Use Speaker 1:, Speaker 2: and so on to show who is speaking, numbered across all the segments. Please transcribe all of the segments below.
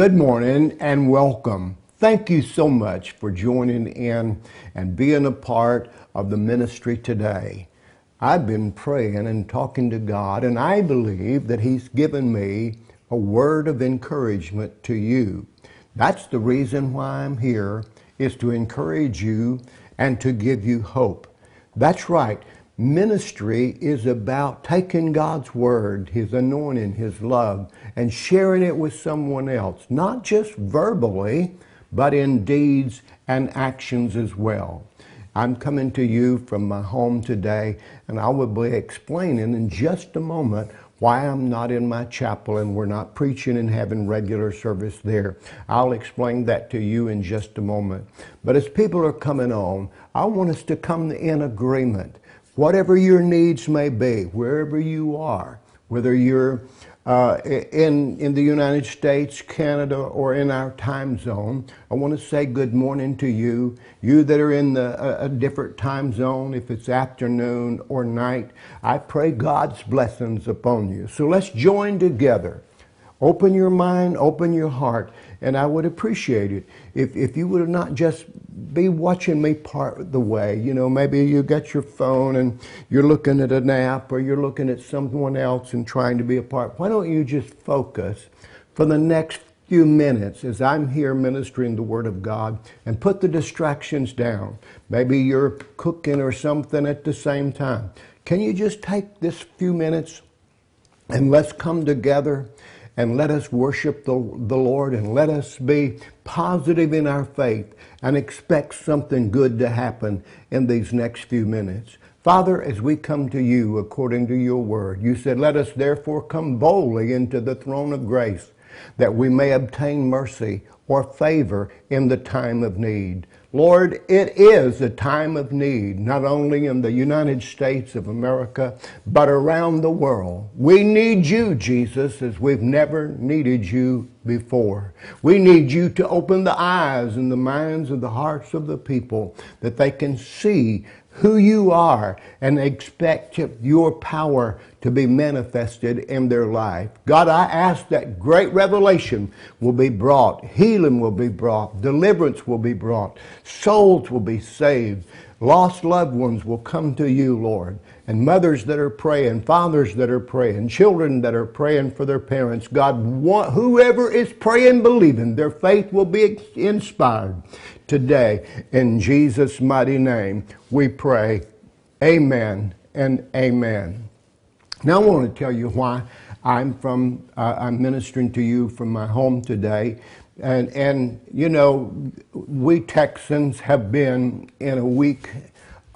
Speaker 1: Good morning and welcome. Thank you so much for joining in and being a part of the ministry today. I've been praying and talking to God, and I believe that He's given me a word of encouragement to you. That's the reason why I'm here, is to encourage you and to give you hope. That's right. Ministry is about taking God's word, His anointing, His love, and sharing it with someone else, not just verbally, but in deeds and actions as well. I'm coming to you from my home today, and I will be explaining in just a moment why I'm not in my chapel and we're not preaching and having regular service there. I'll explain that to you in just a moment. But as people are coming on, I want us to come in agreement whatever your needs may be, wherever you are, whether you're uh, in, in the United States, Canada, or in our time zone, I want to say good morning to you. You that are in the, a, a different time zone, if it's afternoon or night, I pray God's blessings upon you. So let's join together. Open your mind, open your heart, and I would appreciate it if, if you would not just be watching me part the way. You know, maybe you got your phone and you're looking at an app or you're looking at someone else and trying to be a part. Why don't you just focus for the next few minutes as I'm here ministering the Word of God and put the distractions down? Maybe you're cooking or something at the same time. Can you just take this few minutes and let's come together and let us worship the, the Lord and let us be positive in our faith and expect something good to happen in these next few minutes. Father, as we come to you according to your word, you said, Let us therefore come boldly into the throne of grace that we may obtain mercy or favor in the time of need. Lord, it is a time of need, not only in the United States of America, but around the world. We need you, Jesus, as we've never needed you before. We need you to open the eyes and the minds and the hearts of the people that they can see who you are and expect your power to be manifested in their life. God, I ask that great revelation will be brought, healing will be brought, deliverance will be brought, souls will be saved, lost loved ones will come to you, Lord. And mothers that are praying, fathers that are praying, children that are praying for their parents, God, whoever is praying, believing, their faith will be inspired today. In Jesus' mighty name, we pray. Amen and amen. Now I want to tell you why I'm from. Uh, I'm ministering to you from my home today, and and you know, we Texans have been in a week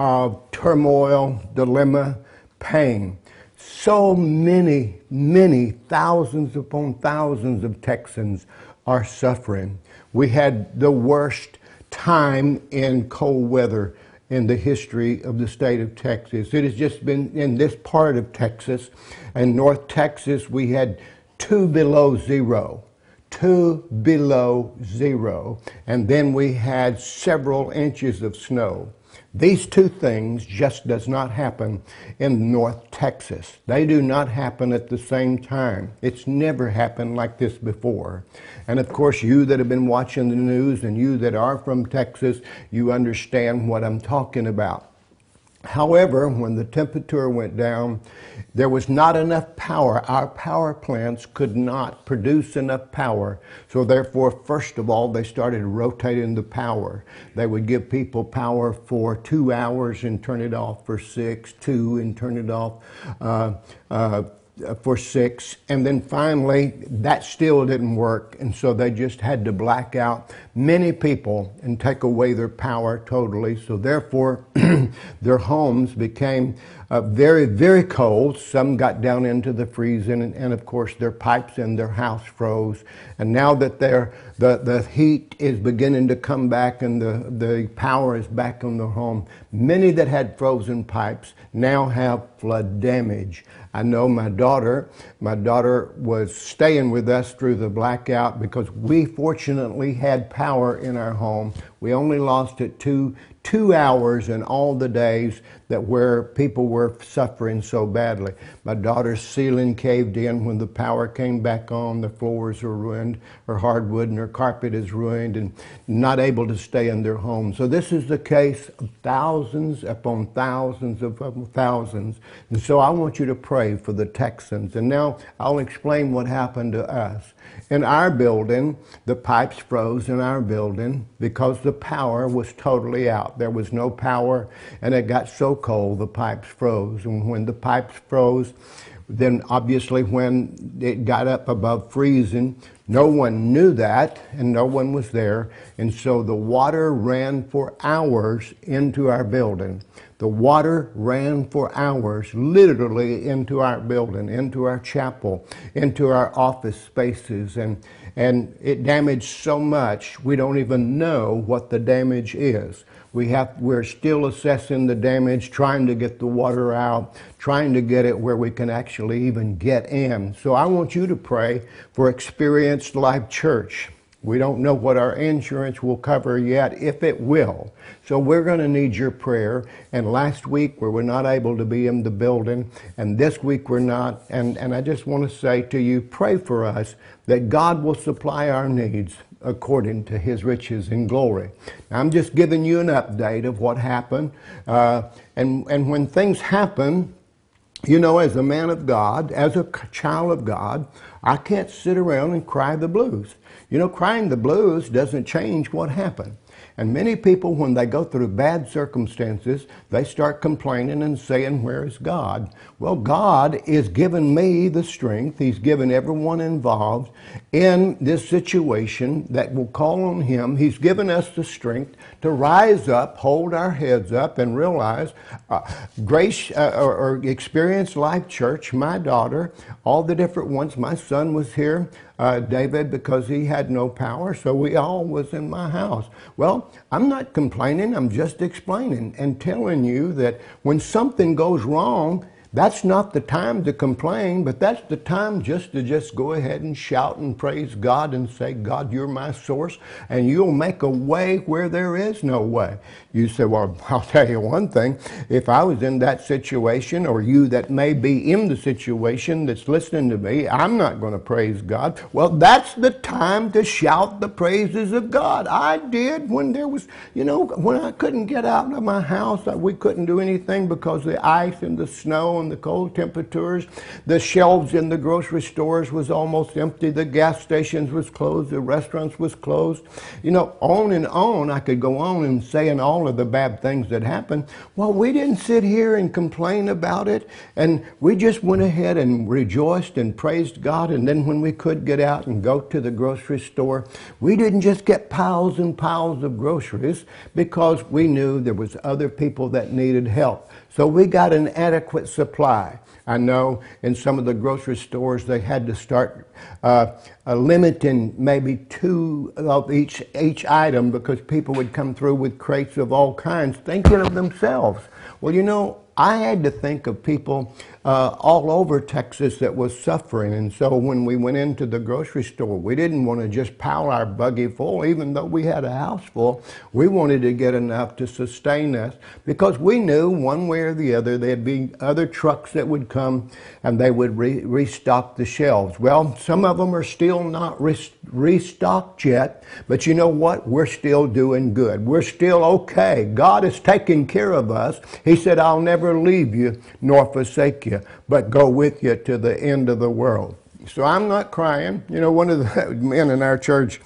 Speaker 1: of turmoil, dilemma, pain. So many, many thousands upon thousands of Texans are suffering. We had the worst time in cold weather in the history of the state of Texas. It has just been in this part of Texas and North Texas, we had two below zero. Two below zero. And then we had several inches of snow. These two things just does not happen in North Texas. They do not happen at the same time. It's never happened like this before. And of course, you that have been watching the news and you that are from Texas, you understand what I'm talking about. However, when the temperature went down, there was not enough power. Our power plants could not produce enough power. So, therefore, first of all, they started rotating the power. They would give people power for two hours and turn it off for six, two and turn it off. Uh, uh, for six, and then finally that still didn't work, and so they just had to black out many people and take away their power totally. So therefore, their homes became uh, very, very cold. Some got down into the freezing, and, and, of course their pipes in their house froze. And now that the, the heat is beginning to come back and the, the power is back in their home, many that had frozen pipes now have flood damage. I know my daughter, my daughter was staying with us through the blackout because we fortunately had power in our home. We only lost it two two hours in all the days that where people were suffering so badly. My daughter's ceiling caved in when the power came back on. The floors were ruined, her hardwood and her carpet is ruined, and not able to stay in their home. So this is the case of thousands upon thousands of thousands. And so I want you to pray for the Texans. And now I'll explain what happened to us. In our building, the pipes froze in our building because the power was totally out. There was no power, and it got so cold the pipes froze. And when the pipes froze, then obviously when it got up above freezing, no one knew that and no one was there. And so the water ran for hours into our building. The water ran for hours, literally into our building, into our chapel, into our office spaces, and, and it damaged so much we don't even know what the damage is. We have, we're still assessing the damage, trying to get the water out, trying to get it where we can actually even get in. So I want you to pray for Experienced Life Church. We don't know what our insurance will cover yet, if it will. So we're going to need your prayer. And last week we were not able to be in the building, and this week we're not. And, and I just want to say to you, pray for us that God will supply our needs according to his riches in glory. Now, I'm just giving you an update of what happened. Uh, and, and when things happen, you know, as a man of God, as a child of God, I can't sit around and cry the blues. You know, crying the blues doesn't change what happened. And many people, when they go through bad circumstances, they start complaining and saying, Where is God? Well, God is giving me the strength. He's given everyone involved in this situation that will call on Him. He's given us the strength to rise up, hold our heads up, and realize uh, Grace uh, or, or Experience Life Church, my daughter, all the different ones, my son was here uh, David because he had no power, so we all was in my house. Well, I'm not complaining, I'm just explaining and telling you that when something goes wrong, that's not the time to complain, but that's the time just to just go ahead and shout and praise God and say, God, you're my source, and you'll make a way where there is no way. You say, well, I'll tell you one thing. If I was in that situation, or you that may be in the situation that's listening to me, I'm not going to praise God. Well, that's the time to shout the praises of God. I did when there was, you know, when I couldn't get out of my house, uh, we couldn't do anything because the ice and the snow and the cold temperatures. The shelves in the grocery stores was almost empty. The gas stations was closed. The restaurants was closed. You know, on and on. I could go on and say saying all of the bad things that happened. Well, we didn't sit here and complain about it. And we just went ahead and rejoiced and praised God. And then when we could get out and go to the grocery store, we didn't just get piles and piles of groceries because we knew there was other people that needed help. So we got an adequate supply. I know in some of the grocery stores they had to start uh, limiting maybe two of each each item because people would come through with crates of all kinds, thinking of themselves. Well, you know, I had to think of people uh, all over Texas that was suffering. And so when we went into the grocery store, we didn't want to just pile our buggy full, even though we had a house full. We wanted to get enough to sustain us because we knew one way or the other there'd be other trucks that would come and they would re- restock the shelves. Well, some of them are still not restocked yet, but you know what? We're still doing good. We're still okay. God is taking care of us. He said, I'll never leave you nor forsake you but go with you to the end of the world. So I'm not crying. You know, one of the men in our church,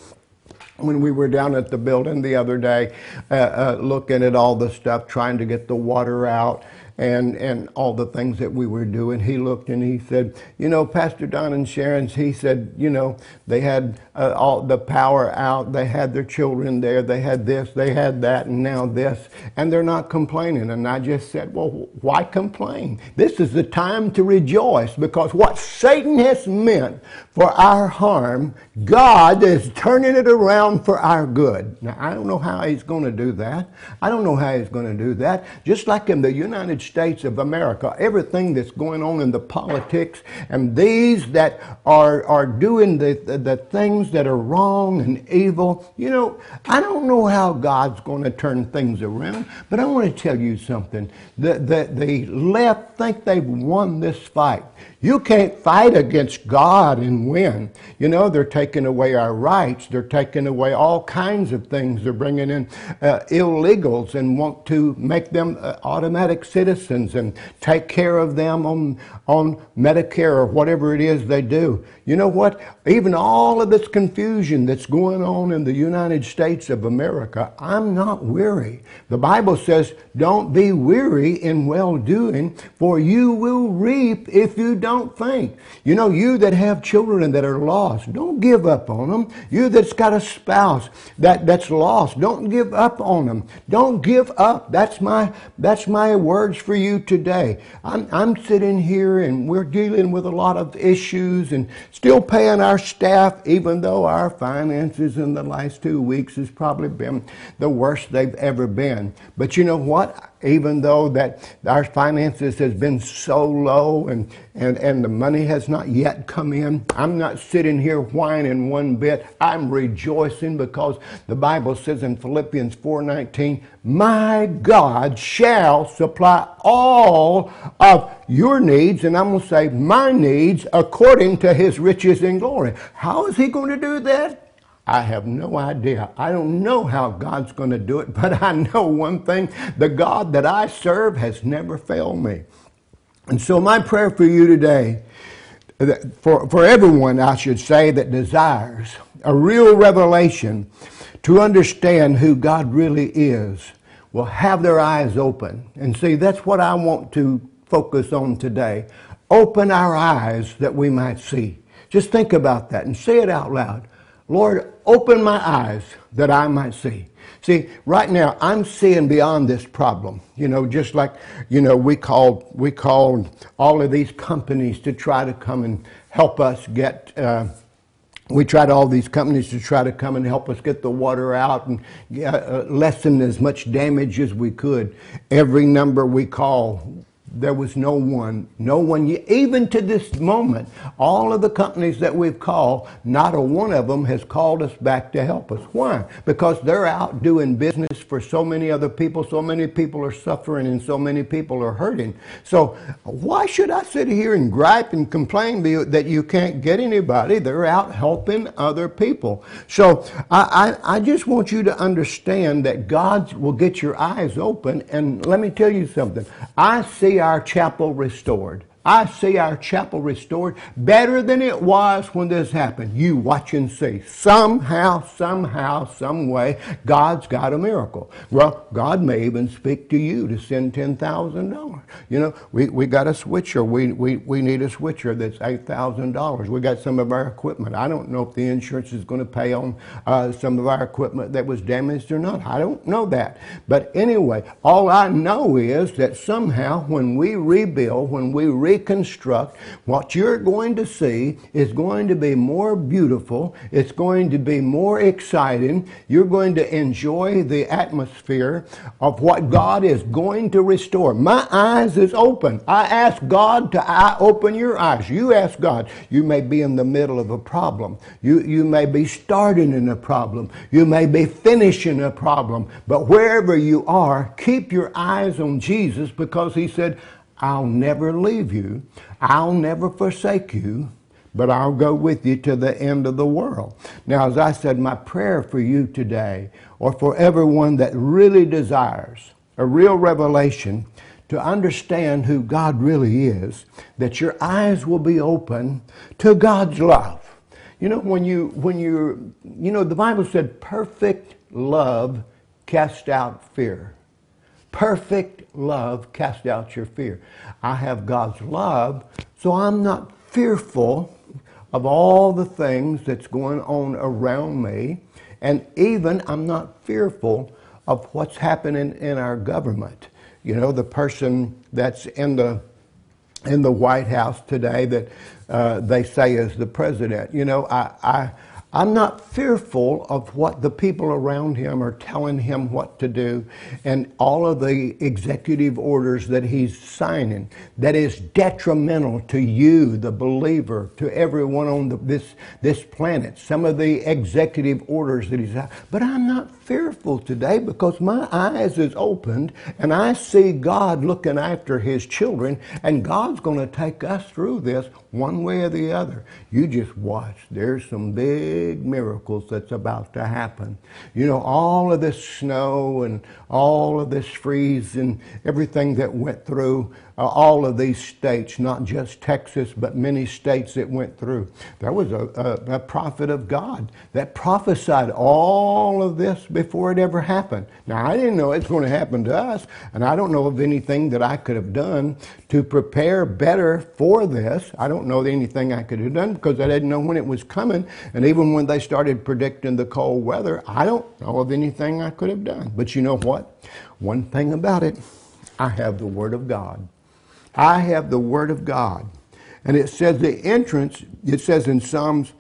Speaker 1: when we were down at the building the other day, uh, uh, looking at all the stuff, trying to get the water out, and, and all the things that we were doing. He looked and he said, you know, Pastor Don and Sharon's, he said, you know, they had uh, all the power out. They had their children there. They had this, they had that, and now this. And they're not complaining. And I just said, well, why complain? This is the time to rejoice because what Satan has meant for our harm, God is turning it around for our good. Now, I don't know how he's going to do that. I don't know how he's going to do that. Just like in the United States of America, everything that's going on in the politics, and these that are, are doing the, the, the things that are wrong and evil. You know, I don't know how God's going to turn things around, but I want to tell you something. The, the, the left think they've won this fight. You can't fight against God and win. You know, they're taking away our rights. They're taking away all kinds of things. They're bringing in uh, illegals and want to make them uh, automatic citizens and take care of them on, on Medicare or whatever it is they do. You know what? Even all of this confusion that's going on in the United States of America, I'm not weary. The Bible says, don't be weary in well doing, for you will reap if you don't faint. You know, you that have children that are lost, don't give up on them. You that's got a spouse that, that's lost, don't give up on them. Don't give up. That's my, that's my words for you today. I'm, I'm sitting here and we're dealing with a lot of issues and still paying our staff, even though our finances in the last two weeks has probably been the worst they've ever been. But you know what? Even though that our finances has been so low and, and, and the money has not yet come in, I'm not sitting here whining one bit. I'm rejoicing because the Bible says in Philippians 4:19, "My God shall supply all of your needs, and I'm going to say my needs according to his riches in glory. How is he going to do that? I have no idea. I don't know how God's going to do it, but I know one thing the God that I serve has never failed me. And so, my prayer for you today, for, for everyone, I should say, that desires a real revelation to understand who God really is, will have their eyes open. And see, that's what I want to focus on today. Open our eyes that we might see. Just think about that and say it out loud. Lord, open my eyes that I might see. See, right now I'm seeing beyond this problem. You know, just like you know, we called we called all of these companies to try to come and help us get. Uh, we tried all these companies to try to come and help us get the water out and uh, lessen as much damage as we could. Every number we call, there was no one, no one, even to this moment, all of the companies that we've called, not a one of them has called us back to help us. Why? Because they're out doing business for so many other people, so many people are suffering and so many people are hurting. So why should I sit here and gripe and complain that you can't get anybody? They're out helping other people. So I, I, I just want you to understand that God will get your eyes open. And let me tell you something. I see our chapel restored. I see our chapel restored better than it was when this happened. You watch and see. Somehow, somehow, some way, God's got a miracle. Well, God may even speak to you to send $10,000. You know, we, we got a switcher. We, we, we need a switcher that's $8,000. We got some of our equipment. I don't know if the insurance is going to pay on uh, some of our equipment that was damaged or not. I don't know that. But anyway, all I know is that somehow when we rebuild, when we re reconstruct, what you're going to see is going to be more beautiful. It's going to be more exciting. You're going to enjoy the atmosphere of what God is going to restore. My eyes is open. I ask God to I open your eyes. You ask God. You may be in the middle of a problem. You, you may be starting in a problem. You may be finishing a problem. But wherever you are, keep your eyes on Jesus because he said, I'll never leave you. I'll never forsake you, but I'll go with you to the end of the world. Now, as I said, my prayer for you today, or for everyone that really desires a real revelation to understand who God really is, that your eyes will be open to God's love. You know, when you, when you're, you know, the Bible said perfect love cast out fear. Perfect love cast out your fear. I have God's love, so I'm not fearful of all the things that's going on around me. And even I'm not fearful of what's happening in our government. You know, the person that's in the in the White House today that uh, they say is the president. You know, I, I I'm not fearful of what the people around him are telling him what to do and all of the executive orders that he's signing that is detrimental to you, the believer, to everyone on the, this, this planet. Some of the executive orders that he's, but I'm not fearful today because my eyes is opened and I see God looking after his children and God's going to take us through this one way or the other. You just watch. There's some big miracles that's about to happen. You know, all of this snow and all of this freeze and everything that went through all of these states, not just Texas, but many states that went through. There was a, a, a prophet of God that prophesied all of this before it ever happened. Now, I didn't know it's going to happen to us, and I don't know of anything that I could have done to prepare better for this. I don't know anything I could have done because I didn't know when it was coming. And even when they started predicting the cold weather, I don't know of anything I could have done. But you know what? One thing about it, I have the Word of God. I have the Word of God. And it says the entrance, it says in Psalms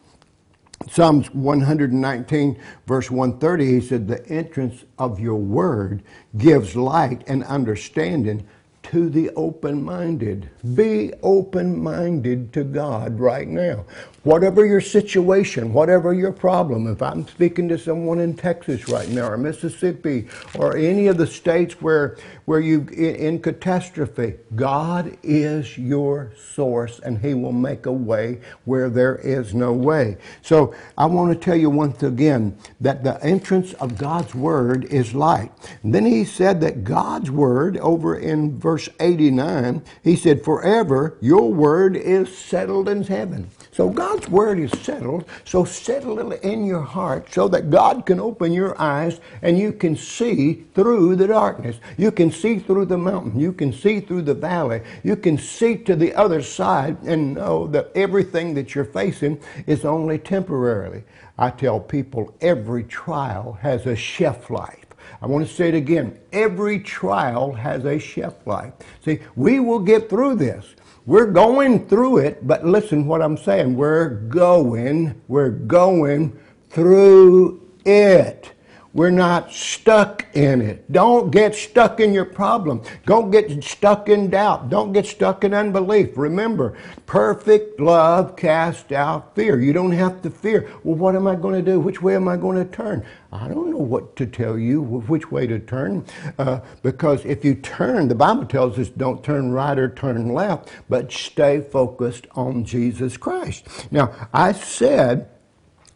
Speaker 1: Psalms 119, verse 130, he said, The entrance of your word gives light and understanding to the open minded. Be open minded to God right now. Whatever your situation, whatever your problem, if I'm speaking to someone in Texas right now, or Mississippi, or any of the states where, where you in, in catastrophe, God is your source and He will make a way where there is no way. So I want to tell you once again that the entrance of God's Word is light. And then He said that God's Word, over in verse 89, He said, Forever your Word is settled in heaven. So God's word is settled. So settle it in your heart so that God can open your eyes and you can see through the darkness. You can see through the mountain. You can see through the valley. You can see to the other side and know that everything that you're facing is only temporarily. I tell people every trial has a chef life. I want to say it again. Every trial has a chef life. See, we will get through this. We're going through it, but listen what I'm saying. We're going, we're going through it. We're not stuck in it. Don't get stuck in your problem. Don't get stuck in doubt. Don't get stuck in unbelief. Remember, perfect love casts out fear. You don't have to fear. Well, what am I going to do? Which way am I going to turn? I don't know what to tell you, which way to turn, uh, because if you turn, the Bible tells us don't turn right or turn left, but stay focused on Jesus Christ. Now, I said,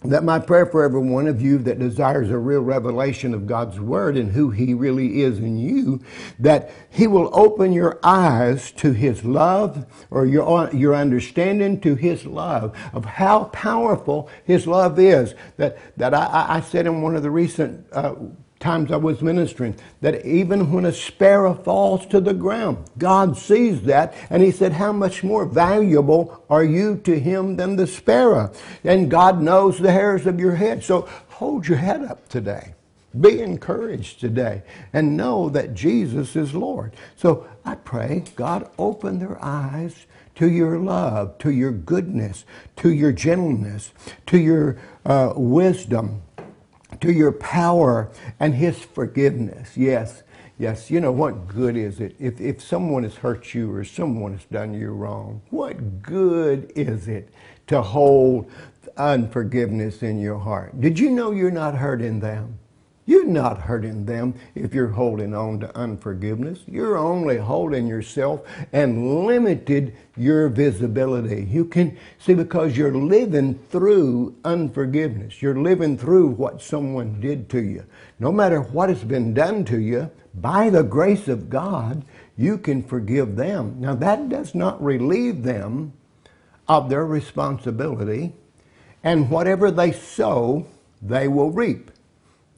Speaker 1: that my prayer for every one of you that desires a real revelation of God's Word and who He really is in you, that He will open your eyes to His love or your, your understanding to His love of how powerful His love is. That, that I, I said in one of the recent uh, times I was ministering that even when a sparrow falls to the ground, God sees that and He said, How much more valuable are you to Him than the sparrow? And God knows the hairs of your head. So hold your head up today. Be encouraged today and know that Jesus is Lord. So I pray, God, open their eyes to your love, to your goodness, to your gentleness, to your uh, wisdom to your power and his forgiveness. Yes, yes. You know, what good is it if, if someone has hurt you or someone has done you wrong? What good is it to hold unforgiveness in your heart? Did you know you're not hurting them? You're not hurting them if you're holding on to unforgiveness. You're only holding yourself and limited your visibility. You can see because you're living through unforgiveness. You're living through what someone did to you. No matter what has been done to you, by the grace of God, you can forgive them. Now, that does not relieve them of their responsibility, and whatever they sow, they will reap.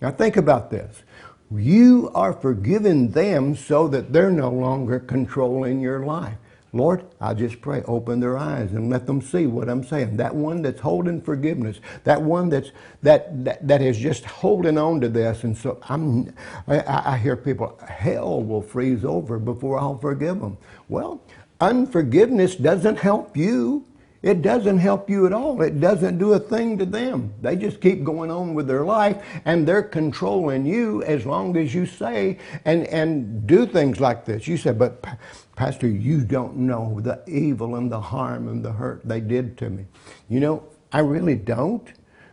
Speaker 1: Now think about this. You are forgiving them so that they're no longer controlling your life. Lord, I just pray, open their eyes and let them see what I'm saying. That one that's holding forgiveness, that one that's that that, that is just holding on to this, and so I'm. I, I hear people, hell will freeze over before I'll forgive them. Well, unforgiveness doesn't help you. It doesn't help you at all. It doesn't do a thing to them. They just keep going on with their life and they're controlling you as long as you say and, and do things like this. You say, but Pastor, you don't know the evil and the harm and the hurt they did to me. You know, I really don't.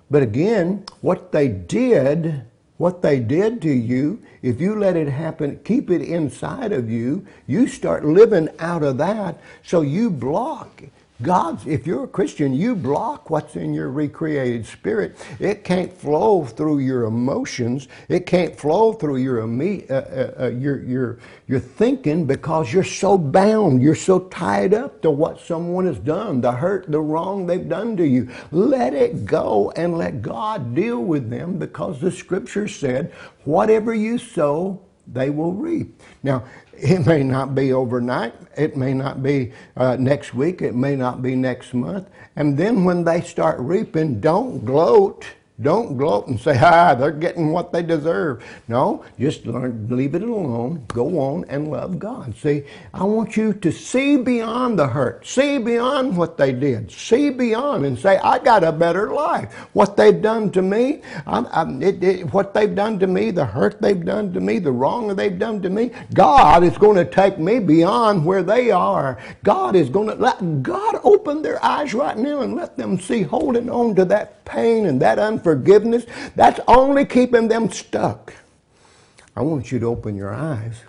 Speaker 1: But again, what they did, what they did to you, if you let it happen, keep it inside of you, you start living out of that, so you block God's, if you're a Christian, you block what's in your recreated spirit. It can't flow through your emotions. It can't flow through your, uh, uh, uh, your, your, your thinking because you're so bound. You're so tied up to what someone has done, the hurt, the wrong they've done to you. Let it go and let God deal with them because the scripture said, whatever you sow, they will reap. Now, it may not be overnight. It may not be uh, next week. It may not be next month. And then when they start reaping, don't gloat don't gloat and say, ah, they're getting what they deserve. No, just learn, leave it alone. Go on and love God. See, I want you to see beyond the hurt. See beyond what they did. See beyond and say, I got a better life. What they've done to me, I, I, it, it, what they've done to me, the hurt they've done to me, the wrong they've done to me, God is going to take me beyond where they are. God is going to let God open their eyes right now and let them see holding on to that pain and that unforgiveness, that's only keeping them stuck. I want you to open your eyes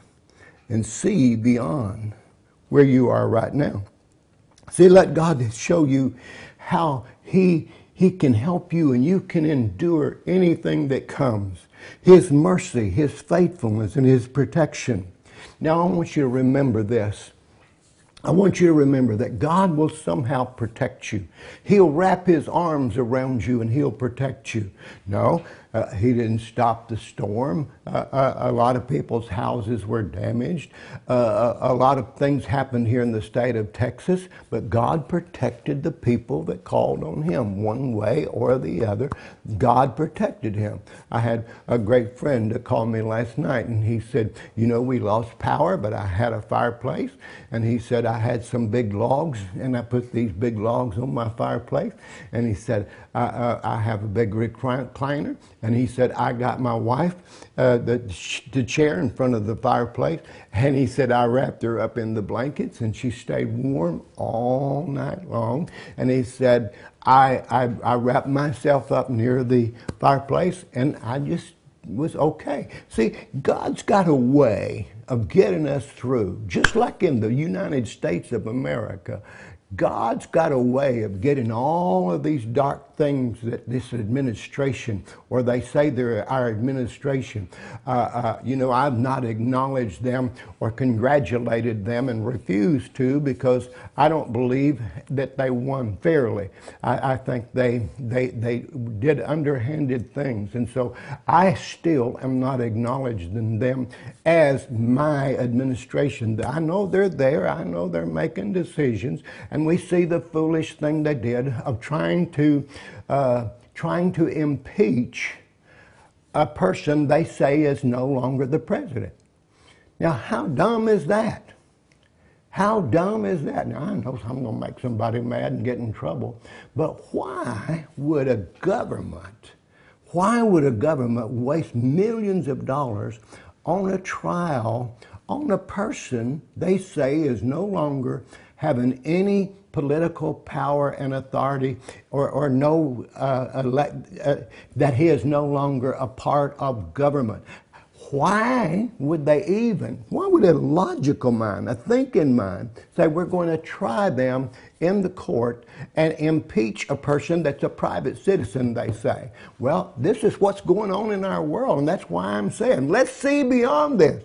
Speaker 1: and see beyond where you are right now. See, let God show you how He, he can help you and you can endure anything that comes. His mercy, His faithfulness, and His protection. Now, I want you to remember this. I want you to remember that God will somehow protect you. He'll wrap his arms around you and he'll protect you. No, uh, he didn't stop the storm. Uh, a, uh, a, lot of people's houses were damaged. Uh, a, a, lot of things happened here in the state of Texas, but God protected the people that called on Him one way or the other. God protected him. I had a great friend that called me last night, and he said, You know, we lost power, but I had a fireplace. And he said, I had some big logs, and I put these big logs on my fireplace. And he said, I, uh, I have a big recliner and he said, I got my wife uh, the, the chair in front of the fireplace. And he said, I wrapped her up in the blankets and she stayed warm all night long. And he said, I, I, I wrapped myself up near the fireplace and I just was okay. See, God's got a way of getting us through, just like in the United States of America. God's got a way of getting all of these dark things that this administration, or they say they're our administration, uh, uh, you know, I've not acknowledged them or congratulated them and refused to because I don't believe that they won fairly. I, I think they, they, they did underhanded things. And so I still am not acknowledging them as my administration. I know they're there. I know they're making decisions. And and we see the foolish thing they did of trying to, uh, trying to impeach a person they say is no longer the president. Now, how dumb is that? How dumb is that? Now, I know I'm going to make somebody mad and get in trouble, but why would a government, why would a government waste millions of dollars on a trial on a person they say is no longer having any political power and authority or, or no uh, elect, uh, that he is no longer a part of government why would they even, why would a logical mind, a thinking mind, say we're going to try them in the court and impeach a person that's a private citizen, they say? Well, this is what's going on in our world, and that's why I'm saying, let's see beyond this.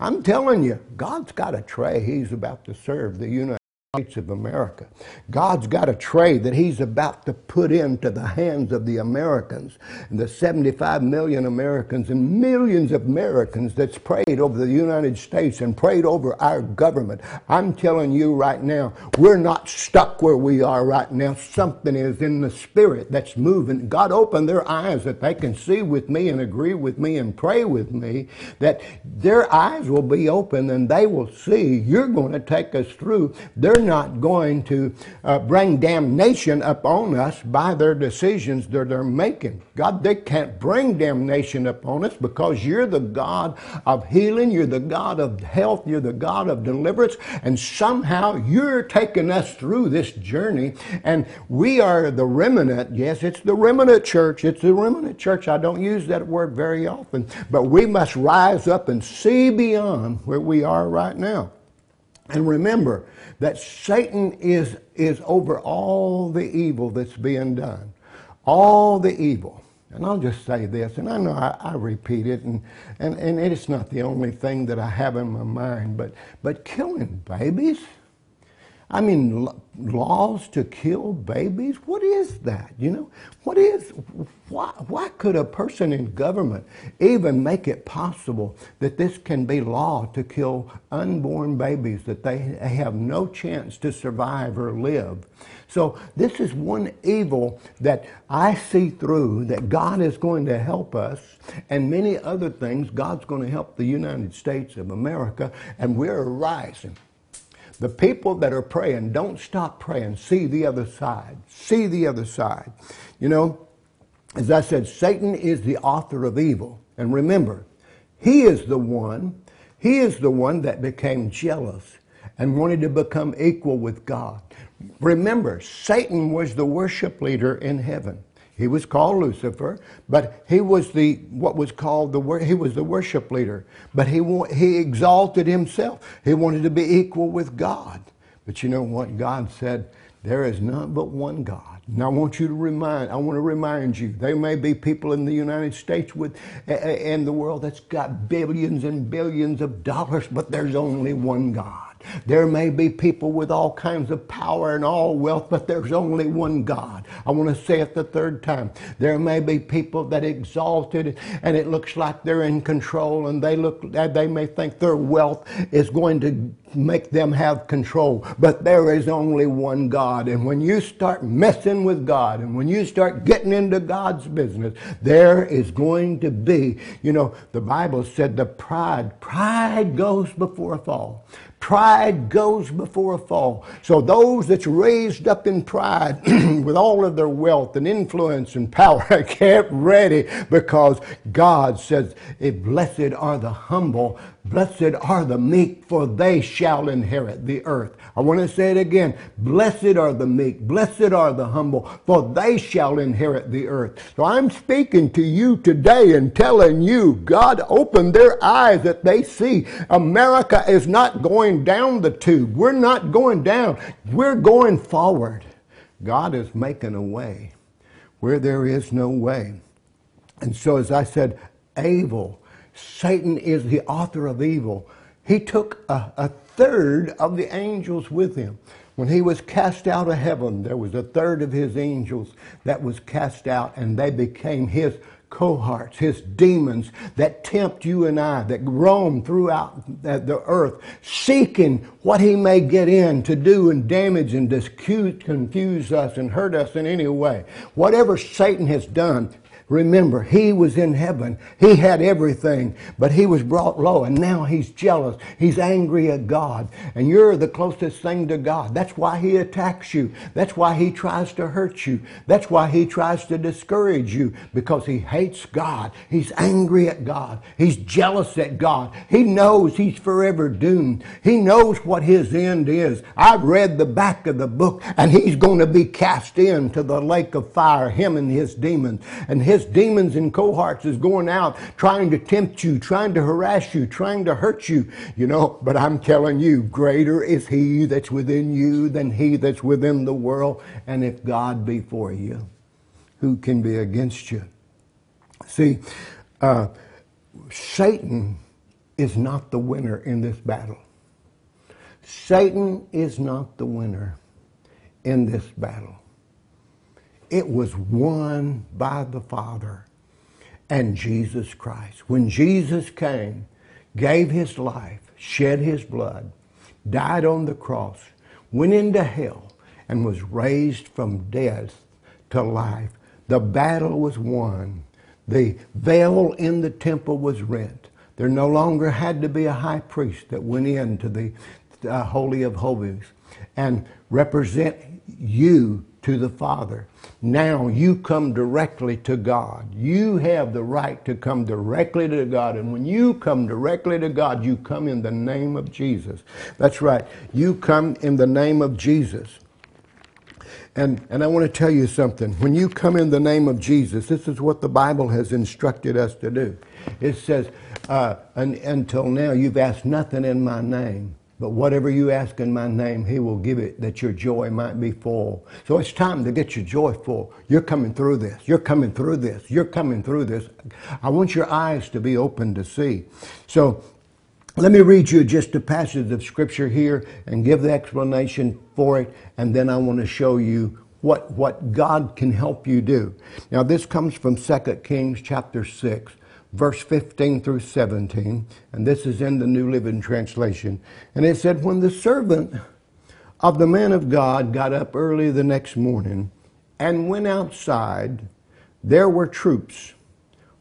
Speaker 1: I'm telling you, God's got a tray He's about to serve the United States of America. God's got a trade that He's about to put into the hands of the Americans, and the 75 million Americans and millions of Americans that's prayed over the United States and prayed over our government. I'm telling you right now, we're not stuck where we are right now. Something is in the spirit that's moving. God opened their eyes that they can see with me and agree with me and pray with me, that their eyes will be open and they will see you're going to take us through. They're not going to uh, bring damnation upon us by their decisions that they're making. God, they can't bring damnation upon us because you're the God of healing, you're the God of health, you're the God of deliverance, and somehow you're taking us through this journey. And we are the remnant. Yes, it's the remnant church. It's the remnant church. I don't use that word very often, but we must rise up and see beyond where we are right now. And remember that Satan is, is over all the evil that's being done. All the evil. And I'll just say this, and I know I, I, repeat it, and, and, and it's not the only thing that I have in my mind, but, but killing babies, I mean, laws to kill babies? What is that? You know, what is, why, why could a person in government even make it possible that this can be law to kill unborn babies, that they have no chance to survive or live? So this is one evil that I see through that God is going to help us and many other things. God's going to help the United States of America and we're rising. The people that are praying, don't stop praying. See the other side. See the other side. You know, as I said, Satan is the author of evil. And remember, he is the one, he is the one that became jealous and wanted to become equal with God. Remember, Satan was the worship leader in heaven. He was called Lucifer, but he was the what was called the he was the worship leader. But he he exalted himself. He wanted to be equal with God. But you know what God said? There is none but one God. And I want you to remind, I want to remind you, there may be people in the United States with, and the world that's got billions and billions of dollars, but there's only one God. There may be people with all kinds of power and all wealth, but there's only one God. I want to say it the third time. There may be people that exalted and it looks like they're in control and they look they may think their wealth is going to make them have control. But there is only one God. And when you start messing with God and when you start getting into God's business, there is going to be, you know, the Bible said the pride, pride goes before a fall. Pride goes before a fall. So those that's raised up in pride with all of their wealth and influence and power get ready because God says, eh, blessed are the humble, blessed are the meek, for they shall inherit the earth. I want to say it again. Blessed are the meek, blessed are the humble, for they shall inherit the earth. So I'm speaking to you today and telling you, God opened their eyes that they see. America is not going down the tube. We're not going down. We're going forward. God is making a way where there is no way. And so, as I said, evil, Satan is the author of evil. He took a, a third of the angels with him. When he was cast out of heaven, there was a third of his angels that was cast out, and they became his cohorts, his demons that tempt you and I, that roam throughout the earth, seeking what he may get in to do and damage and confuse us and hurt us in any way. Whatever Satan has done, Remember, he was in heaven. He had everything, but he was brought low, and now he's jealous. He's angry at God, and you're the closest thing to God. That's why he attacks you. That's why he tries to hurt you. That's why he tries to discourage you, because he hates God. He's angry at God. He's jealous at God. He knows he's forever doomed. He knows what his end is. I've read the back of the book, and he's going to be cast into the lake of fire, him and his demons. And his demons and cohorts is going out trying to tempt you, trying to harass you, trying to hurt you, you know. But I'm telling you, greater is he that's within you than he that's within the world. And if God be for you, who can be against you? See, uh, Satan is not the winner in this battle. Satan is not the winner in this battle. It was won by the Father and Jesus Christ. When Jesus came, gave his life, shed his blood, died on the cross, went into hell, and was raised from death to life, the battle was won. The veil in the temple was rent. There no longer had to be a high priest that went into the uh, Holy of Holies and represent you to the Father. Now you come directly to God. You have the right to come directly to God. And when you come directly to God, you come in the name of Jesus. That's right. You come in the name of Jesus. And, and I want to tell you something. When you come in the name of Jesus, this is what the Bible has instructed us to do. It says, uh, until now, you've asked nothing in my name. But whatever you ask in my name, he will give it that your joy might be full. So it's time to get your joy full. You're coming through this. You're coming through this. You're coming through this. I want your eyes to be open to see. So let me read you just a passage of scripture here and give the explanation for it, and then I want to show you what, what God can help you do. Now, this comes from 2 Kings chapter 6 verse 15 through 17, and this is in the New Living Translation. And it said, When the servant of the man of God got up early the next morning and went outside, there were troops,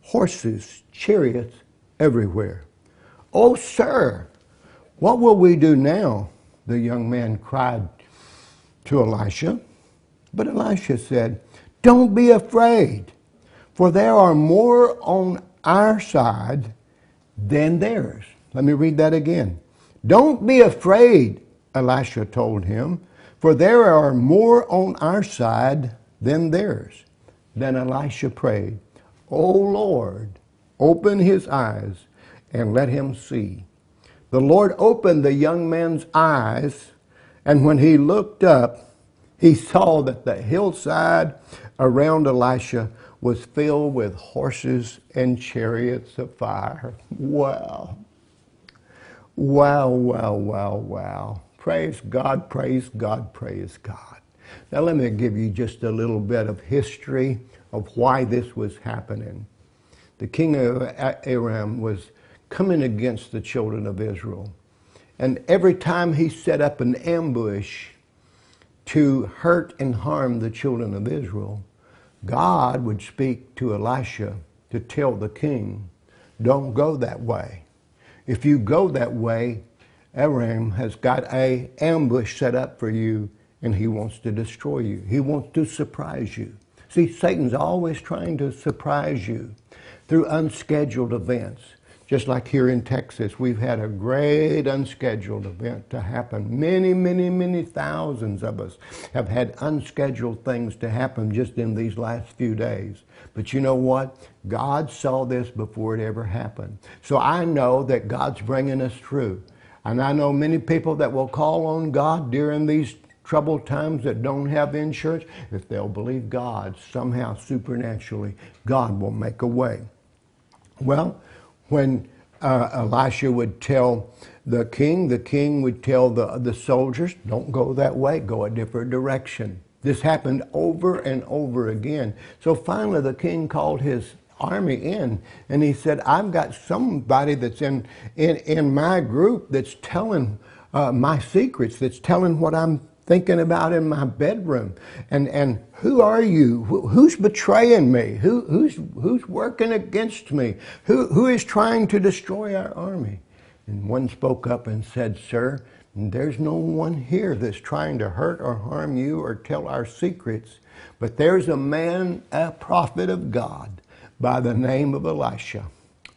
Speaker 1: horses, chariots everywhere. Oh, sir, what will we do now? The young man cried to Elisha. But Elisha said, Don't be afraid, for there are more on our side than theirs. Let me read that again. Don't be afraid, Elisha told him, for there are more on our side than theirs. Then Elisha prayed, O Lord, open his eyes and let him see. The Lord opened the young man's eyes, and when he looked up, he saw that the hillside around Elisha was filled with horses and chariots of fire. Wow. Wow, wow, wow, wow. Praise God, praise God, praise God. Now, let me give you just a little bit of history of why this was happening. The king of Aram was coming against the children of Israel. And every time he set up an ambush to hurt and harm the children of Israel, God would speak to Elisha to tell the king, don't go that way. If you go that way, Aram has got a ambush set up for you and he wants to destroy you. He wants to surprise you. See, Satan's always trying to surprise you through unscheduled events. Just like here in Texas, we've had a great unscheduled event to happen. Many, many, many thousands of us have had unscheduled things to happen just in these last few days. But you know what? God saw this before it ever happened. So I know that God's bringing us through. And I know many people that will call on God during these troubled times that don't have insurance. If they'll believe God, somehow supernaturally, God will make a way. Well, when uh, Elisha would tell the king, the king would tell the, the soldiers, don't go that way, go a different direction. This happened over and over again. So finally, the king called his army in and he said, I've got somebody that's in, in, in my group that's telling uh, my secrets, that's telling what I'm thinking about in my bedroom. And, and who are you? Who's betraying me? Who, who's, who's working against me? Who, who is trying to destroy our army? And one spoke up and said, Sir, there's no one here that's trying to hurt or harm you or tell our secrets, but there's a man, a prophet of God, by the name of Elisha.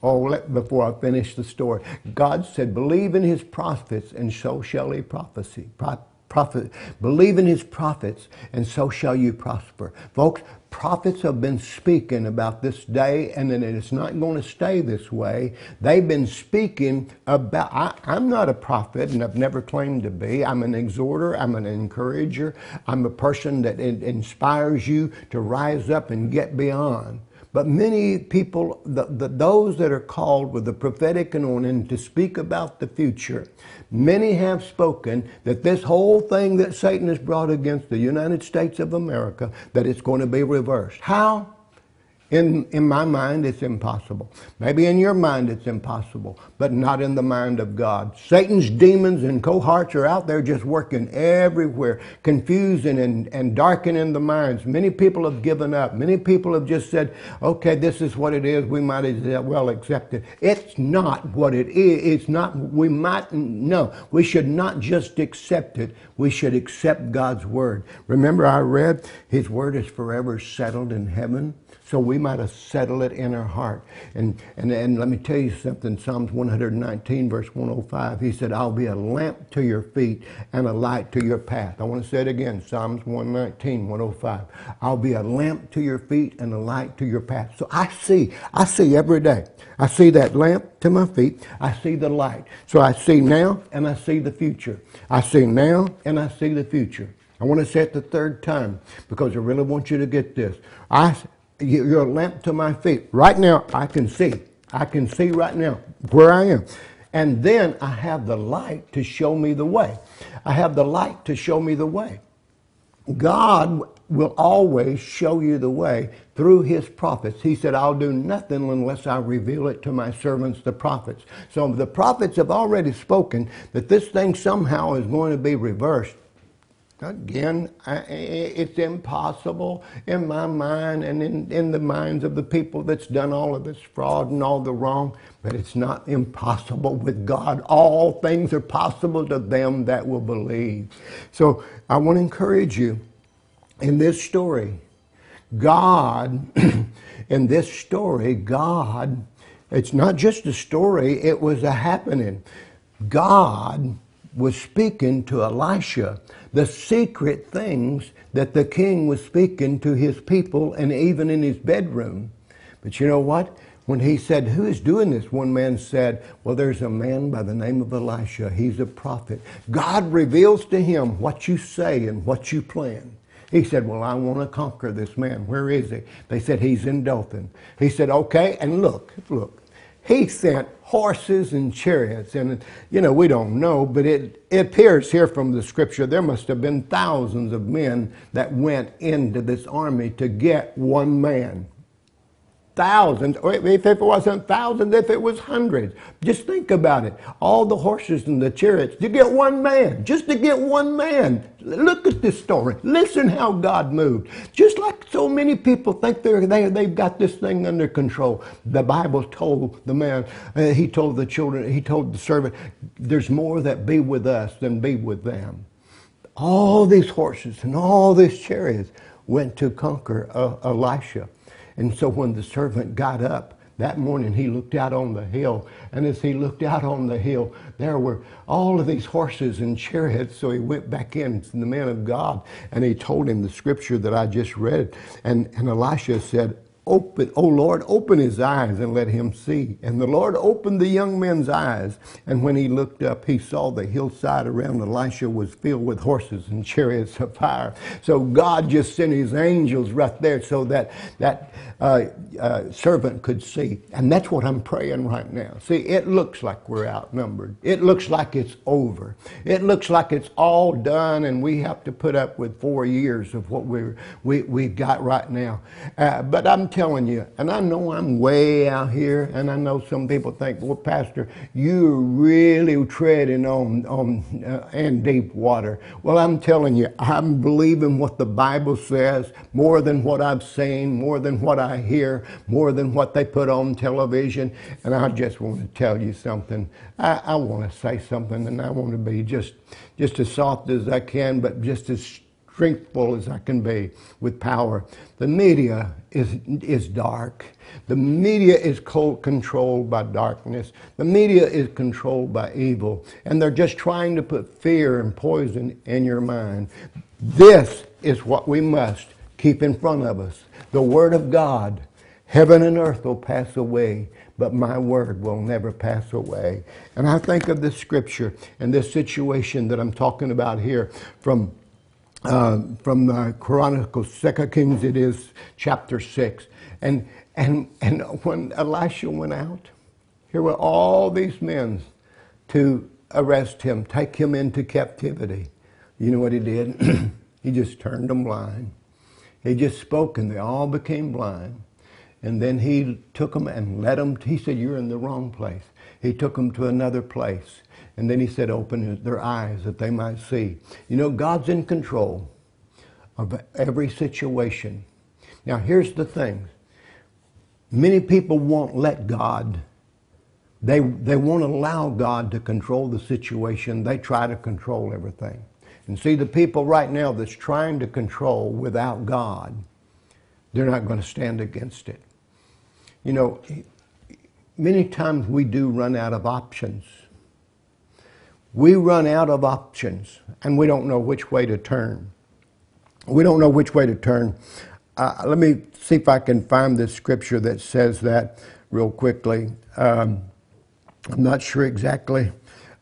Speaker 1: Oh, let, before I finish the story, God said, Believe in his prophets, and so shall he prophesy prophet, believe in his prophets, and so shall you prosper. Folks, prophets have been speaking about this day, and then it's not going to stay this way. They've been speaking about, I, am not a prophet, and I've never claimed to be. I'm an exhorter, I'm an encourager, I'm a person that inspires you to rise up and get beyond. But many people, the, the, those that are called with the prophetic anointing to speak about the future, many have spoken that this whole thing that Satan has brought against the United States of America, that it's going to be reversed. How? In, in my mind, it's impossible. Maybe in your mind, it's impossible, but not in the mind of God. Satan's demons and cohorts are out there just working everywhere, confusing and, and darkening the minds. Many people have given up. Many people have just said, okay, this is what it is. We might as well accept it. It's not what it is. It's not, we might, no, we should not just accept it. We should accept God's word. Remember, I read, His word is forever settled in heaven. So we might have settled it in our heart. And, and, and let me tell you something Psalms 119, verse 105, he said, I'll be a lamp to your feet and a light to your path. I want to say it again Psalms 119, 105. I'll be a lamp to your feet and a light to your path. So I see, I see every day. I see that lamp to my feet. I see the light. So I see now and I see the future. I see now and I see the future. I want to say it the third time because I really want you to get this. I you're a lamp to my feet. Right now, I can see. I can see right now where I am. And then I have the light to show me the way. I have the light to show me the way. God will always show you the way through his prophets. He said, I'll do nothing unless I reveal it to my servants, the prophets. So the prophets have already spoken that this thing somehow is going to be reversed. Again, I, it's impossible in my mind and in, in the minds of the people that's done all of this fraud and all the wrong, but it's not impossible with God. All things are possible to them that will believe. So I want to encourage you in this story, God, in this story, God, it's not just a story, it was a happening. God was speaking to Elisha the secret things that the king was speaking to his people and even in his bedroom. But you know what? When he said, Who is doing this? One man said, Well, there's a man by the name of Elisha. He's a prophet. God reveals to him what you say and what you plan. He said, Well, I want to conquer this man. Where is he? They said, He's in Dothan. He said, Okay, and look, look, he sent horses and chariots. And, you know, we don't know, but it, it appears here from the scripture there must have been thousands of men that went into this army to get one man thousands, or if it wasn't thousands, if it was hundreds. Just think about it. All the horses and the chariots to get one man, just to get one man. Look at this story. Listen how God moved. Just like so many people think they're, they, they've got this thing under control. The Bible told the man, uh, he told the children, he told the servant, there's more that be with us than be with them. All these horses and all these chariots went to conquer uh, Elisha. And so when the servant got up that morning, he looked out on the hill. And as he looked out on the hill, there were all of these horses and chariots. So he went back in to the man of God and he told him the scripture that I just read. And, and Elisha said, open, oh Lord, open his eyes and let him see. And the Lord opened the young man's eyes. And when he looked up, he saw the hillside around Elisha was filled with horses and chariots of fire. So God just sent his angels right there so that that uh, uh, servant could see. And that's what I'm praying right now. See, it looks like we're outnumbered. It looks like it's over. It looks like it's all done and we have to put up with four years of what we, we got right now. Uh, but I'm telling you, and I know I'm way out here, and I know some people think, well, Pastor, you're really treading on, on uh, in deep water. Well, I'm telling you, I'm believing what the Bible says more than what I've seen, more than what I hear, more than what they put on television. And I just want to tell you something. I, I want to say something, and I want to be just, just as soft as I can, but just as strengthful as I can be with power. The media is, is dark. The media is controlled by darkness. The media is controlled by evil. And they're just trying to put fear and poison in your mind. This is what we must keep in front of us. The Word of God. Heaven and earth will pass away, but my word will never pass away. And I think of this scripture and this situation that I'm talking about here from uh, from the Chronicles, Second Kings, it is chapter six, and and and when Elisha went out, here were all these men to arrest him, take him into captivity. You know what he did? he just turned them blind. He just spoke, and they all became blind. And then he took them and led them. He said, You're in the wrong place. He took them to another place. And then he said, Open their eyes that they might see. You know, God's in control of every situation. Now, here's the thing many people won't let God, they, they won't allow God to control the situation. They try to control everything. And see, the people right now that's trying to control without God, they're not going to stand against it. You know, many times we do run out of options. We run out of options and we don't know which way to turn. We don't know which way to turn. Uh, let me see if I can find the scripture that says that real quickly. Um, I'm not sure exactly.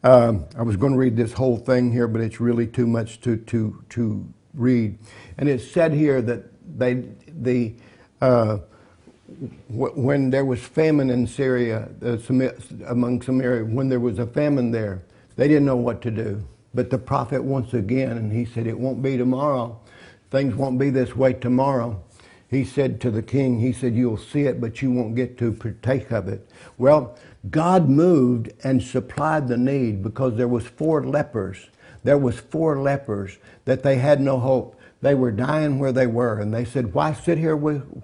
Speaker 1: Um, I was going to read this whole thing here, but it's really too much to, to, to read. And it said here that they, the, uh, when there was famine in Syria, uh, among Samaria, when there was a famine there, they didn't know what to do. But the prophet once again, and he said, It won't be tomorrow. Things won't be this way tomorrow. He said to the king, He said, You'll see it, but you won't get to partake of it. Well, God moved and supplied the need because there was four lepers. There was four lepers that they had no hope. They were dying where they were, and they said, Why sit here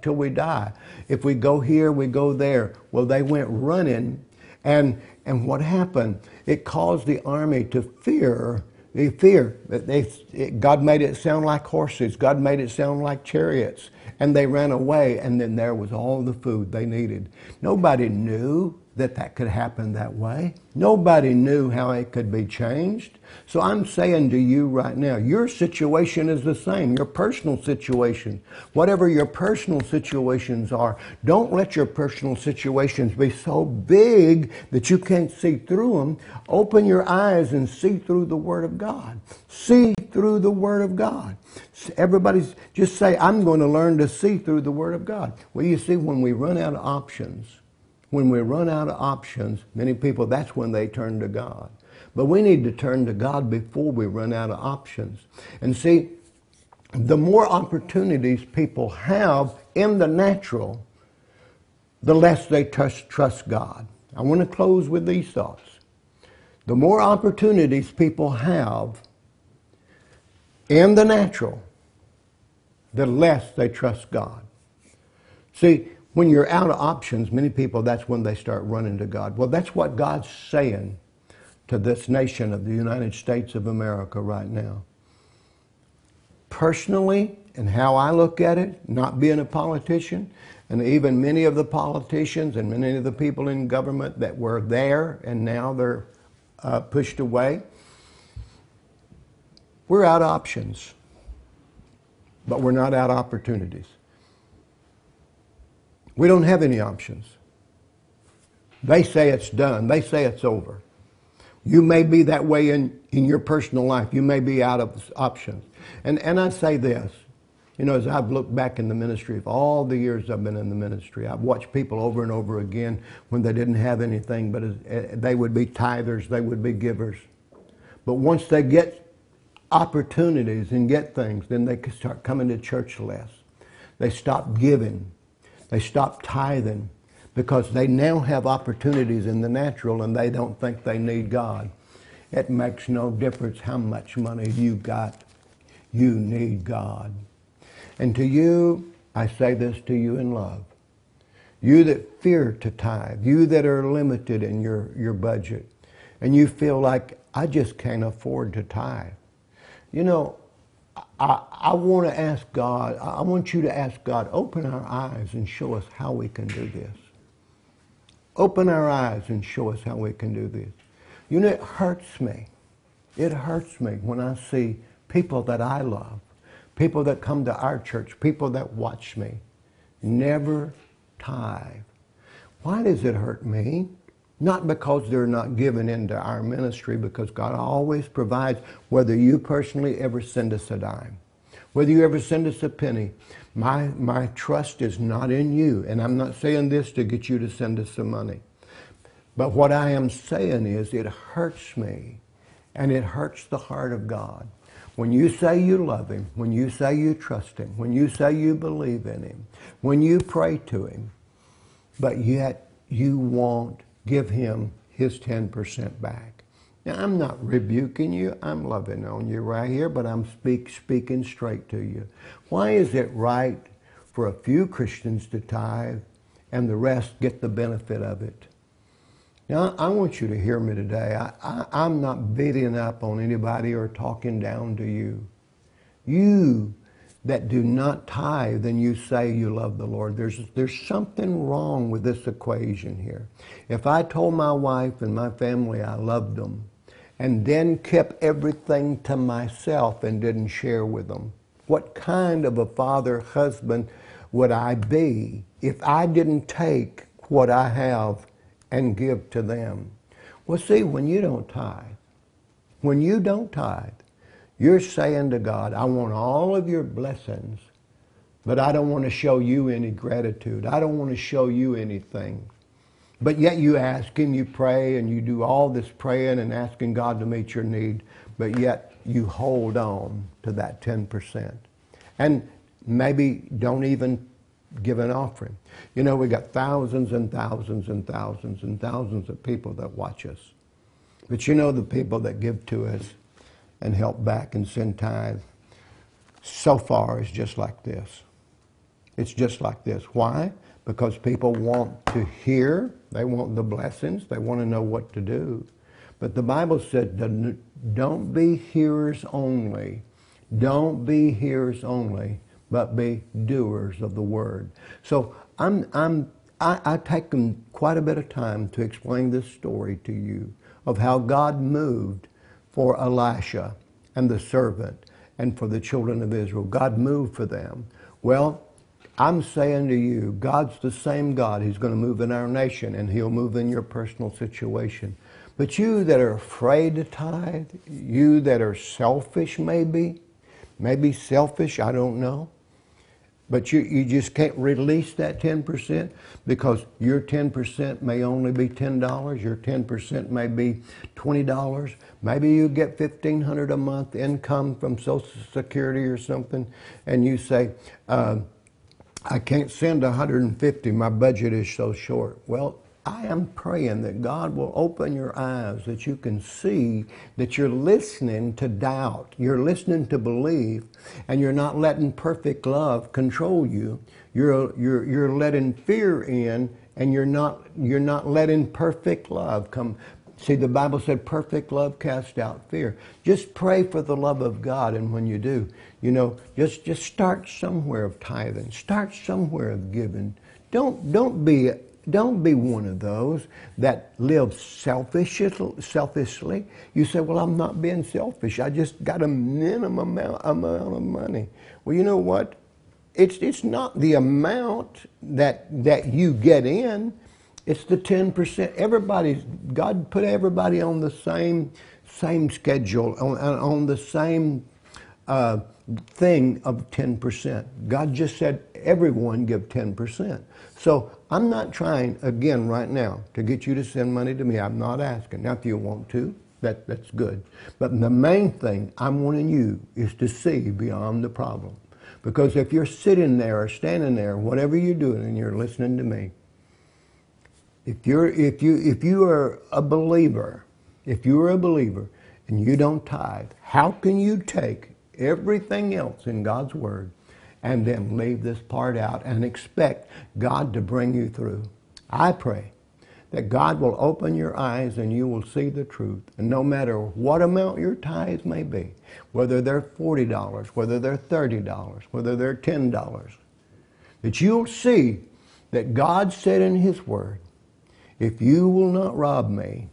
Speaker 1: till we die? If we go here, we go there. Well, they went running, and, and what happened? It caused the army to fear. They fear. That they, it, God made it sound like horses. God made it sound like chariots. And they ran away, and then there was all the food they needed. Nobody knew that that could happen that way. Nobody knew how it could be changed. So I'm saying to you right now, your situation is the same, your personal situation. Whatever your personal situations are, don't let your personal situations be so big that you can't see through them. Open your eyes and see through the Word of God. See through the Word of God. Everybody's just say, I'm going to learn to see through the Word of God. Well, you see, when we run out of options, when we run out of options, many people, that's when they turn to God. But we need to turn to God before we run out of options. And see, the more opportunities people have in the natural, the less they trust, trust God. I want to close with these thoughts. The more opportunities people have in the natural, the less they trust God. See, when you're out of options, many people, that's when they start running to God. Well, that's what God's saying to this nation of the United States of America right now. Personally, and how I look at it, not being a politician, and even many of the politicians and many of the people in government that were there and now they're uh, pushed away, we're out of options, but we're not out opportunities. We don't have any options. They say it's done. They say it's over. You may be that way in, in your personal life. You may be out of options. And, and I say this, you know, as I've looked back in the ministry, of all the years I've been in the ministry, I've watched people over and over again when they didn't have anything, but eh, they would be tithers, they would be givers. But once they get opportunities and get things, then they start coming to church less. They stop giving. They stop tithing because they now have opportunities in the natural and they don't think they need God. It makes no difference how much money you got. You need God. And to you, I say this to you in love. You that fear to tithe, you that are limited in your, your budget, and you feel like, I just can't afford to tithe. You know, I, I want to ask God, I want you to ask God, open our eyes and show us how we can do this. Open our eyes and show us how we can do this. You know, it hurts me. It hurts me when I see people that I love, people that come to our church, people that watch me, never tithe. Why does it hurt me? Not because they're not given into our ministry, because God always provides, whether you personally ever send us a dime, whether you ever send us a penny. My, my trust is not in you. And I'm not saying this to get you to send us some money. But what I am saying is it hurts me and it hurts the heart of God. When you say you love Him, when you say you trust Him, when you say you believe in Him, when you pray to Him, but yet you won't give him his 10% back. Now, I'm not rebuking you. I'm loving on you right here, but I'm speak, speaking straight to you. Why is it right for a few Christians to tithe and the rest get the benefit of it? Now, I want you to hear me today. I, I, am not beating up on anybody or talking down to you. You that do not tithe and you say you love the Lord, there's, there's something wrong with this equation here. If I told my wife and my family I loved them and then kept everything to myself and didn't share with them, what kind of a father, husband would I be if I didn't take what I have and give to them? Well, see, when you don't tithe, when you don't tithe, you're saying to God, I want all of your blessings, but I don't want to show you any gratitude. I don't want to show you anything. But yet you ask Him, you pray, and you do all this praying and asking God to meet your need, but yet you hold on to that 10%. And maybe don't even give an offering. You know, we got thousands and thousands and thousands and thousands of people that watch us. But you know the people that give to us and help back and send tithe so far is just like this. It's just like this. Why? Because people want to hear, they want the blessings, they want to know what to do. But the Bible said, don't be hearers only. Don't be hearers only, but be doers of the word. So I'm, I'm, I, I take quite a bit of time to explain this story to you of how God moved for Elisha and the servant and for the children of Israel. God moved for them. Well, I'm saying to you, God's the same God. He's going to move in our nation and He'll move in your personal situation. But you that are afraid to tithe, you that are selfish maybe, maybe selfish, I don't know. But you, you just can't release that 10% because your 10% may only be $10, your 10% may be $20. Maybe you get 1500 a month income from Social Security or something, and you say, uh, I can't send 150, my budget is so short. Well, I am praying that God will open your eyes, that you can see that you're listening to doubt, you're listening to believe, and you're not letting perfect love control you. You're, you're, you're letting fear in, and you're not, you're not letting perfect love come. See, the Bible said perfect love casts out fear. Just pray for the love of God, and when you do, you know, just, just start somewhere of tithing, start somewhere of giving. Don't, don't be don't be one of those that live selfish, selfishly. You say, well, I'm not being selfish. I just got a minimum amount, amount of money. Well, you know what? It's, it's not the amount that, that you get in. It's the 10%. Everybody's, God put everybody on the same, same schedule, on, on the same uh, thing of 10%. God just said everyone give 10%. So I'm not trying, again, right now, to get you to send money to me. I'm not asking. Now, if you want to, that, that's good. But the main thing I'm wanting you is to see beyond the problem. Because if you're sitting there or standing there, whatever you're doing, and you're listening to me, if you're if you if you are a believer, if you are a believer and you don't tithe, how can you take everything else in God's word and then leave this part out and expect God to bring you through. I pray that God will open your eyes and you will see the truth. And no matter what amount your tithes may be, whether they're $40, whether they're $30, whether they're $10, that you'll see that God said in His Word, if you will not rob me,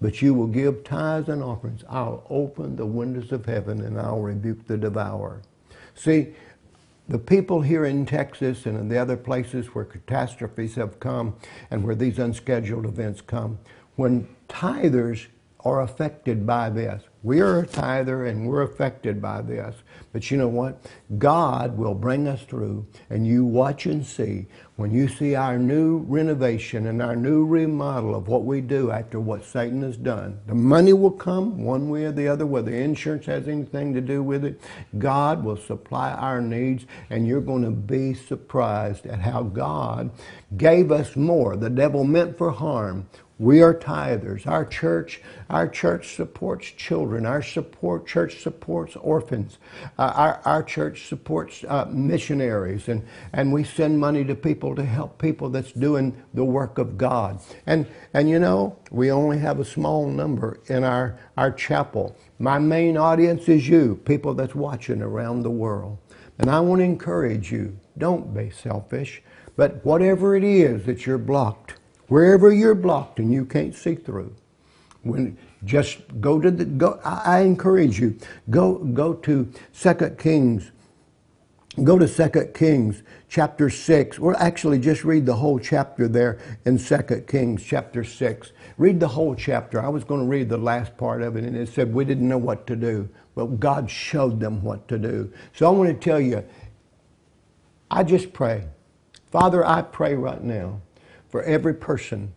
Speaker 1: but you will give tithes and offerings, I'll open the windows of heaven and I'll rebuke the devourer. See, the people here in Texas and in the other places where catastrophes have come and where these unscheduled events come, when tithers are affected by this. We are a tither and we're affected by this. But you know what? God will bring us through and you watch and see when you see our new renovation and our new remodel of what we do after what Satan has done, the money will come one way or the other, whether insurance has anything to do with it. God will supply our needs, and you're going to be surprised at how God gave us more. The devil meant for harm we are tithers. Our church, our church supports children. Our support church supports orphans. Uh, our, our church supports uh, missionaries, and, and we send money to people to help people that's doing the work of God. And and you know, we only have a small number in our, our chapel. My main audience is you, people that's watching around the world. And I want to encourage you, don't be selfish, but whatever it is that you're blocked, Wherever you're blocked and you can't see through, when just go to the go. I, I encourage you go go to Second Kings. Go to Second Kings chapter six. Well, actually, just read the whole chapter there in Second Kings chapter six. Read the whole chapter. I was going to read the last part of it, and it said we didn't know what to do, but God showed them what to do. So I want to tell you. I just pray, Father. I pray right now for every person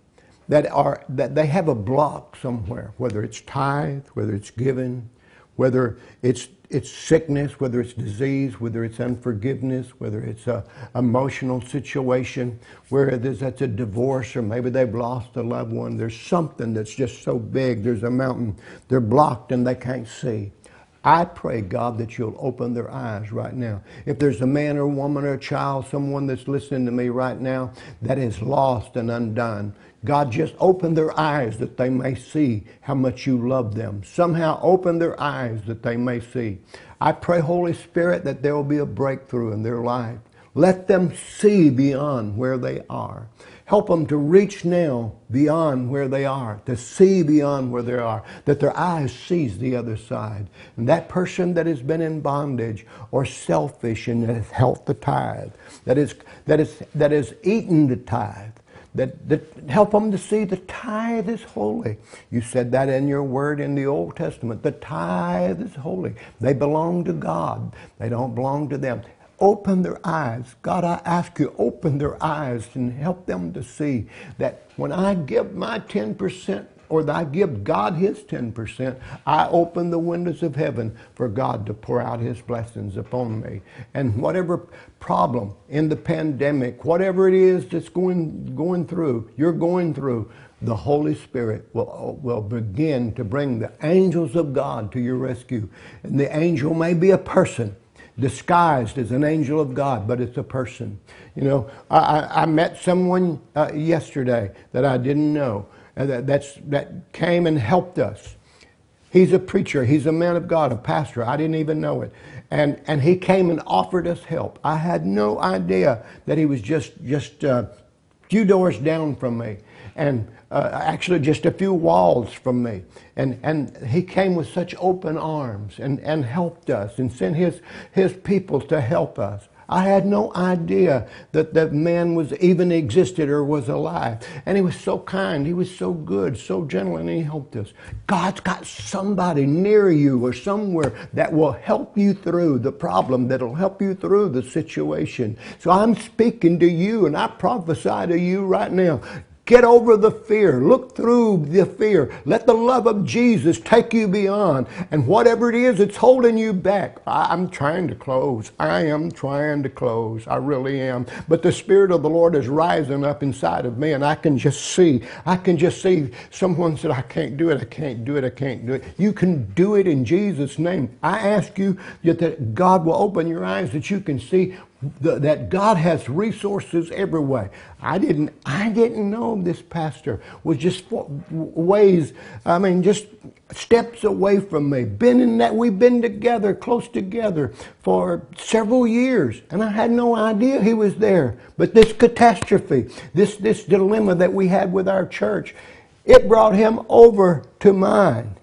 Speaker 1: that are that they have a block somewhere, whether it's tithe, whether it's giving, whether it's it's sickness, whether it's disease, whether it's unforgiveness, whether it's a emotional situation, where there's, that's a divorce, or maybe they've lost a loved one. There's something that's just so big. There's a mountain. They're blocked and they can't see. I pray, God, that you'll open their eyes right now. If there's a man or woman or a child, someone that's listening to me right now that is lost and undone, God, just open their eyes that they may see how much you love them. Somehow open their eyes that they may see. I pray, Holy Spirit, that there will be a breakthrough in their life. Let them see beyond where they are. Help them to reach now beyond where they are, to see beyond where they are, that their eyes sees the other side. And that person that has been in bondage or selfish and has held the tithe, that is, that is, that is eaten the tithe, that, that help them to see the tithe is holy. You said that in your word in the Old Testament. The tithe is holy. They belong to God. They don't belong to them open their eyes. God, I ask you, open their eyes and help them to see that when I give my 10%, or I give God his 10%, I open the windows of heaven for God to pour out his blessings upon me. And whatever problem in the pandemic, whatever it is that's going, going through, you're going through, the Holy Spirit will, will begin to bring the angels of God to your rescue. And the angel may be a person disguised as an angel of God, but it's a person. You know, I, I met someone uh, yesterday that I didn't know uh, that, that's, that came and helped us. He's a preacher. He's a man of God, a pastor. I didn't even know it. And, and he came and offered us help. I had no idea that he was just, just a uh, few doors down from me. And uh, actually just a few walls from me. And, and he came with such open arms and, and helped us and sent his, his people to help us. I had no idea that that man was even existed or was alive. And he was so kind. He was so good, so gentle, and he helped us. God's got somebody near you or somewhere that will help you through the problem, that'll help you through the situation. So I'm speaking to you and I prophesy to you right now. Get over the fear. Look through the fear. Let the love of Jesus take you beyond. And whatever it is that's holding you back, I'm trying to close. I am trying to close. I really am. But the Spirit of the Lord is rising up inside of me, and I can just see. I can just see someone said, I can't do it. I can't do it. I can't do it. You can do it in Jesus' name. I ask you that God will open your eyes that you can see the, that God has resources everywhere. I didn't, I didn't know this pastor was just ways, I mean, just steps away from me. Been in that, we've been together, close together for several years, and I had no idea he was there. But this catastrophe, this, this dilemma that we had with our church, it brought him over to mine.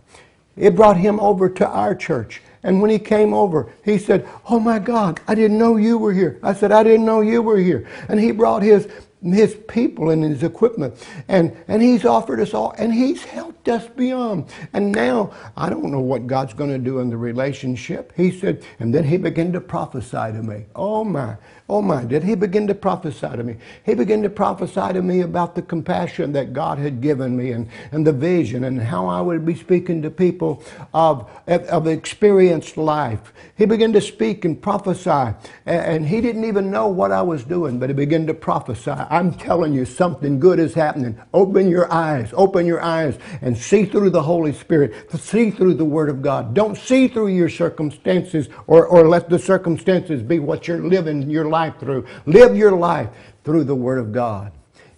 Speaker 1: It brought him over to our church. And when he came over, he said, Oh my God, I didn't know you were here. I said, I didn't know you were here. And he brought his his people and his equipment. And, and he's offered us all, and he's helped us beyond. And now, I don't know what God's going to do in the relationship. He said, and then he began to prophesy to me. Oh my, oh my, did he begin to prophesy to me? He began to prophesy to me about the compassion that God had given me and, and the vision and how I would be speaking to people of, of experienced life. He began to speak and prophesy, and he didn't even know what I was doing, but he began to prophesy. I'm telling you, something good is happening. Open your eyes, open your eyes, and see through the Holy Spirit, see through the Word of God. Don't see through your circumstances or, or let the circumstances be what you're living your life through. Live your life through the Word of God.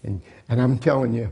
Speaker 1: And, and I'm telling you,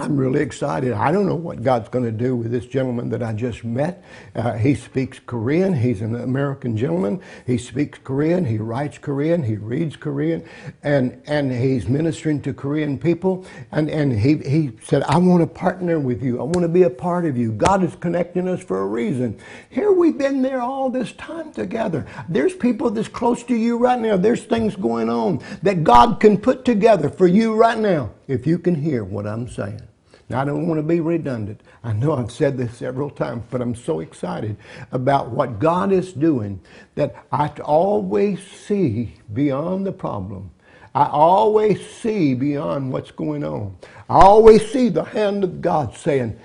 Speaker 1: I'm really excited. I don't know what God's going to do with this gentleman that I just met. Uh, he speaks Korean. He's an American gentleman. He speaks Korean. He writes Korean. He reads Korean. And, and he's ministering to Korean people. And, and he, he said, I want to partner with you. I want to be a part of you. God is connecting us for a reason. Here we've been there all this time together. There's people that's close to you right now. There's things going on that God can put together for you right now if you can hear what I'm saying. Now, I don't want to be redundant. I know I've said this several times, but I'm so excited about what God is doing that I always see beyond the problem. I always see beyond what's going on. I always see the hand of God saying,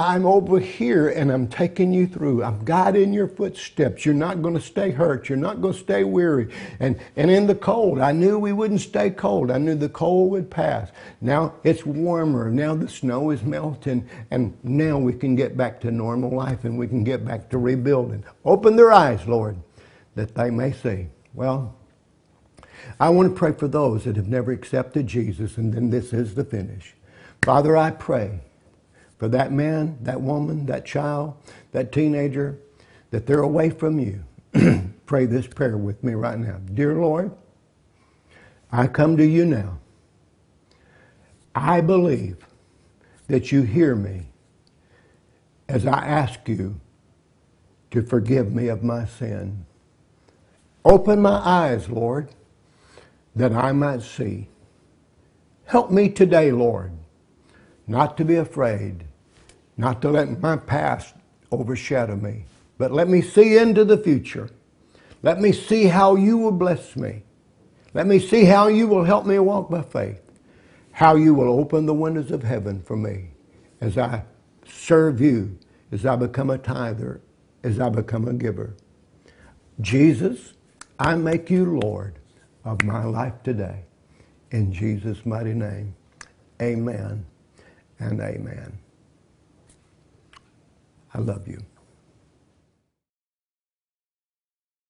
Speaker 1: I'm over here and I'm taking you through. I'm guiding your footsteps. You're not going to stay hurt. You're not going to stay weary. And, and in the cold, I knew we wouldn't stay cold. I knew the cold would pass. Now it's warmer. Now the snow is melting. And now we can get back to normal life and we can get back to rebuilding. Open their eyes, Lord, that they may see. Well, I want to pray for those that have never accepted Jesus, and then this is the finish. Father, I pray for that man, that woman, that child, that teenager, that they're away from you. Pray this prayer with me right now. Dear Lord, I come to you now. I believe that you hear me as I ask you to forgive me of my sin. Open my eyes, Lord, that I might see. Help me today, Lord, not to be afraid, not to let my past overshadow me, but let me see into the future. Let me see how you will bless me. Let me see how you will help me walk by faith, how you will open the windows of heaven for me as I serve you, as I become a tither, as I become a giver. Jesus, I make you Lord of my life today. In Jesus' mighty name, amen and amen. I love you.